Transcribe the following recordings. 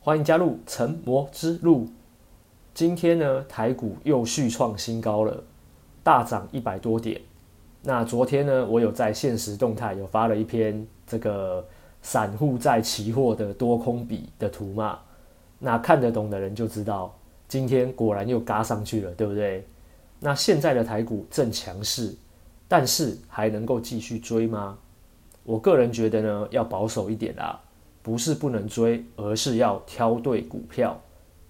欢迎加入成魔之路。今天呢，台股又续创新高了，大涨一百多点。那昨天呢，我有在现实动态有发了一篇这个散户在期货的多空比的图嘛。那看得懂的人就知道，今天果然又嘎上去了，对不对？那现在的台股正强势，但是还能够继续追吗？我个人觉得呢，要保守一点啦，不是不能追，而是要挑对股票。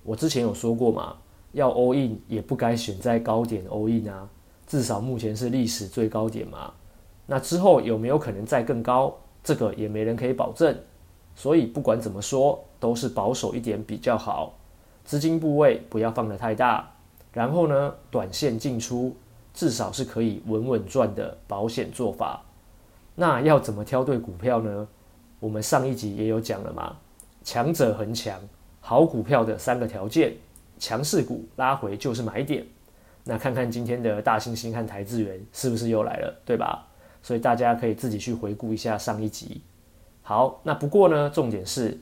我之前有说过嘛，要 all in 也不该选在高点 all in 啊，至少目前是历史最高点嘛。那之后有没有可能再更高？这个也没人可以保证。所以不管怎么说，都是保守一点比较好。资金部位不要放得太大，然后呢，短线进出至少是可以稳稳赚的保险做法。那要怎么挑对股票呢？我们上一集也有讲了嘛，强者恒强。好股票的三个条件，强势股拉回就是买点。那看看今天的大猩猩和台资源是不是又来了，对吧？所以大家可以自己去回顾一下上一集。好，那不过呢，重点是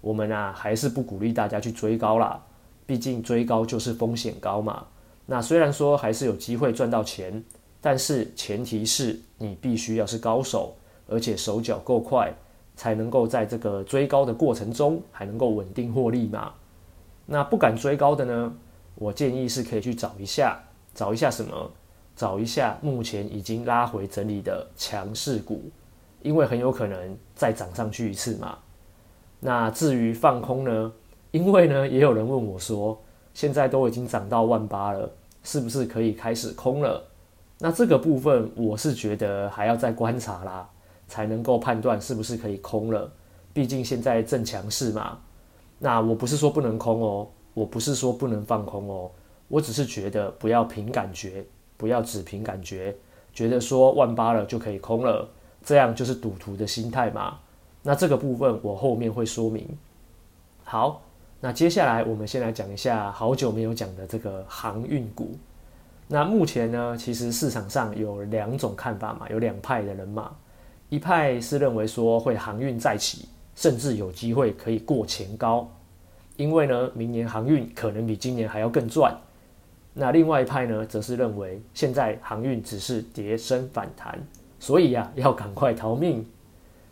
我们啊还是不鼓励大家去追高啦，毕竟追高就是风险高嘛。那虽然说还是有机会赚到钱，但是前提是你必须要是高手，而且手脚够快。才能够在这个追高的过程中还能够稳定获利嘛？那不敢追高的呢？我建议是可以去找一下，找一下什么？找一下目前已经拉回整理的强势股，因为很有可能再涨上去一次嘛。那至于放空呢？因为呢，也有人问我说，现在都已经涨到万八了，是不是可以开始空了？那这个部分我是觉得还要再观察啦。才能够判断是不是可以空了，毕竟现在正强势嘛。那我不是说不能空哦，我不是说不能放空哦，我只是觉得不要凭感觉，不要只凭感觉，觉得说万八了就可以空了，这样就是赌徒的心态嘛。那这个部分我后面会说明。好，那接下来我们先来讲一下好久没有讲的这个航运股。那目前呢，其实市场上有两种看法嘛，有两派的人嘛。一派是认为说会航运再起，甚至有机会可以过前高，因为呢，明年航运可能比今年还要更赚。那另外一派呢，则是认为现在航运只是跌升反弹，所以呀，要赶快逃命。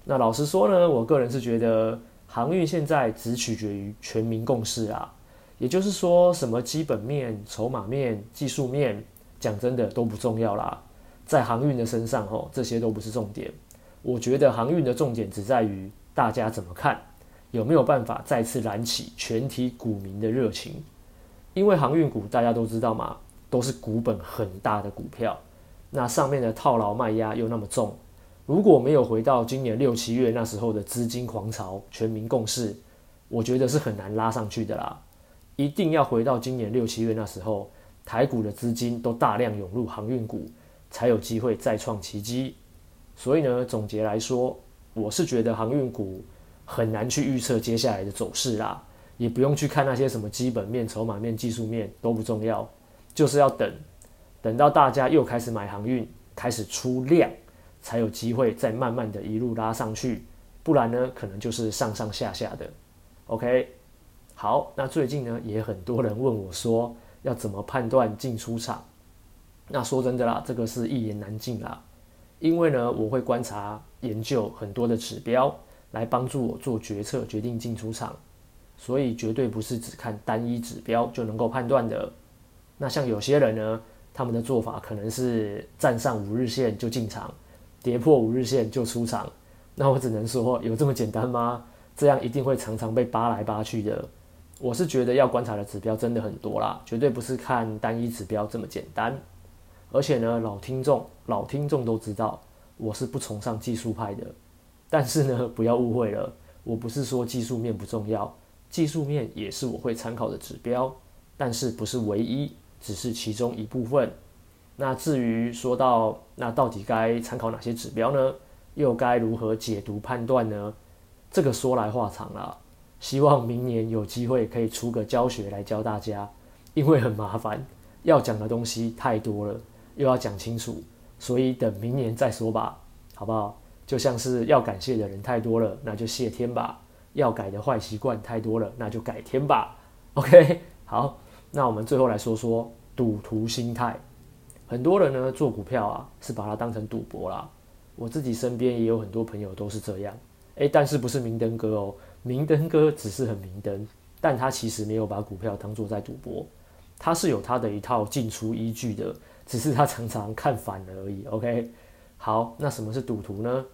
那老实说呢，我个人是觉得航运现在只取决于全民共识啊，也就是说，什么基本面、筹码面、技术面，讲真的都不重要啦，在航运的身上哦，这些都不是重点。我觉得航运的重点只在于大家怎么看，有没有办法再次燃起全体股民的热情？因为航运股大家都知道嘛，都是股本很大的股票，那上面的套牢卖压又那么重，如果没有回到今年六七月那时候的资金狂潮、全民共识，我觉得是很难拉上去的啦。一定要回到今年六七月那时候，台股的资金都大量涌入航运股，才有机会再创奇迹。所以呢，总结来说，我是觉得航运股很难去预测接下来的走势啦，也不用去看那些什么基本面、筹码面、技术面都不重要，就是要等，等到大家又开始买航运，开始出量，才有机会再慢慢的一路拉上去，不然呢，可能就是上上下下的。OK，好，那最近呢，也很多人问我说，要怎么判断进出场？那说真的啦，这个是一言难尽啦。因为呢，我会观察研究很多的指标，来帮助我做决策，决定进出场，所以绝对不是只看单一指标就能够判断的。那像有些人呢，他们的做法可能是站上五日线就进场，跌破五日线就出场。那我只能说，有这么简单吗？这样一定会常常被扒来扒去的。我是觉得要观察的指标真的很多啦，绝对不是看单一指标这么简单。而且呢，老听众老听众都知道，我是不崇尚技术派的。但是呢，不要误会了，我不是说技术面不重要，技术面也是我会参考的指标，但是不是唯一，只是其中一部分。那至于说到那到底该参考哪些指标呢？又该如何解读判断呢？这个说来话长了，希望明年有机会可以出个教学来教大家，因为很麻烦，要讲的东西太多了。又要讲清楚，所以等明年再说吧，好不好？就像是要感谢的人太多了，那就谢天吧。要改的坏习惯太多了，那就改天吧。OK，好，那我们最后来说说赌徒心态。很多人呢做股票啊，是把它当成赌博啦。我自己身边也有很多朋友都是这样。诶，但是不是明灯哥哦？明灯哥只是很明灯，但他其实没有把股票当作在赌博，他是有他的一套进出依据的，只是他常常看反了而已。OK，好，那什么是赌徒呢？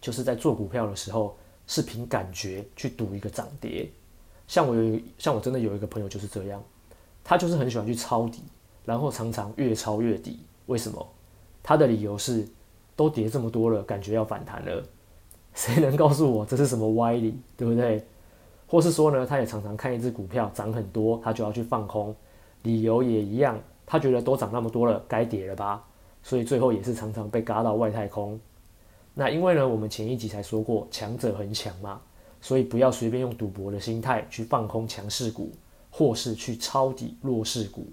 就是在做股票的时候，是凭感觉去赌一个涨跌。像我有，像我真的有一个朋友就是这样，他就是很喜欢去抄底。然后常常越抄越底，为什么？他的理由是，都跌这么多了，感觉要反弹了。谁能告诉我这是什么歪理，对不对？或是说呢，他也常常看一只股票涨很多，他就要去放空，理由也一样，他觉得都涨那么多了，该跌了吧？所以最后也是常常被嘎到外太空。那因为呢，我们前一集才说过，强者恒强嘛，所以不要随便用赌博的心态去放空强势股，或是去抄底弱势股。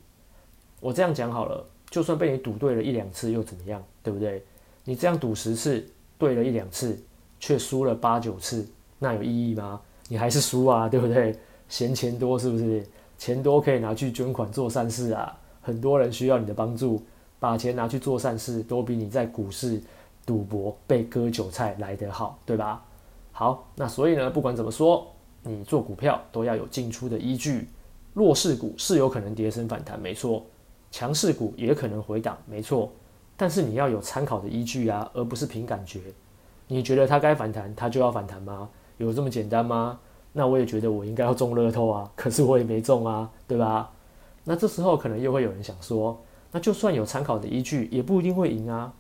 我这样讲好了，就算被你赌对了一两次又怎么样，对不对？你这样赌十次，对了一两次，却输了八九次，那有意义吗？你还是输啊，对不对？嫌钱多是不是？钱多可以拿去捐款做善事啊，很多人需要你的帮助，把钱拿去做善事，都比你在股市赌博被割韭菜来得好，对吧？好，那所以呢，不管怎么说，你做股票都要有进出的依据，弱势股是有可能跌升反弹，没错。强势股也可能回档，没错，但是你要有参考的依据啊，而不是凭感觉。你觉得它该反弹，它就要反弹吗？有这么简单吗？那我也觉得我应该要中乐透啊，可是我也没中啊，对吧？那这时候可能又会有人想说，那就算有参考的依据，也不一定会赢啊。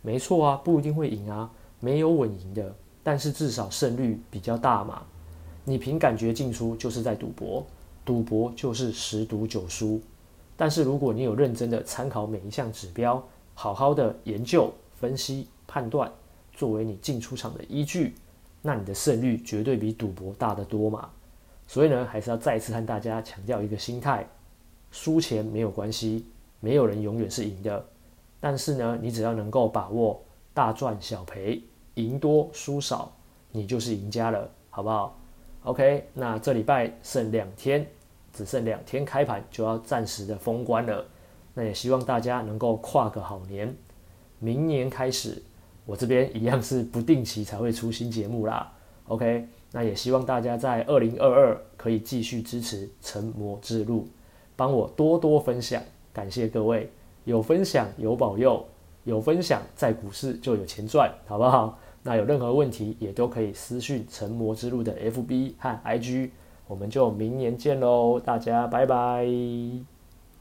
没错啊，不一定会赢啊，没有稳赢的，但是至少胜率比较大嘛。你凭感觉进出就是在赌博，赌博就是十赌九输。但是如果你有认真的参考每一项指标，好好的研究、分析、判断，作为你进出场的依据，那你的胜率绝对比赌博大得多嘛。所以呢，还是要再次和大家强调一个心态：输钱没有关系，没有人永远是赢的。但是呢，你只要能够把握大赚小赔、赢多输少，你就是赢家了，好不好？OK，那这礼拜剩两天。只剩两天开盘就要暂时的封关了，那也希望大家能够跨个好年。明年开始，我这边一样是不定期才会出新节目啦。OK，那也希望大家在二零二二可以继续支持成魔之路，帮我多多分享，感谢各位。有分享有保佑，有分享在股市就有钱赚，好不好？那有任何问题也都可以私讯成魔之路的 FB 和 IG。我们就明年见喽，大家拜拜。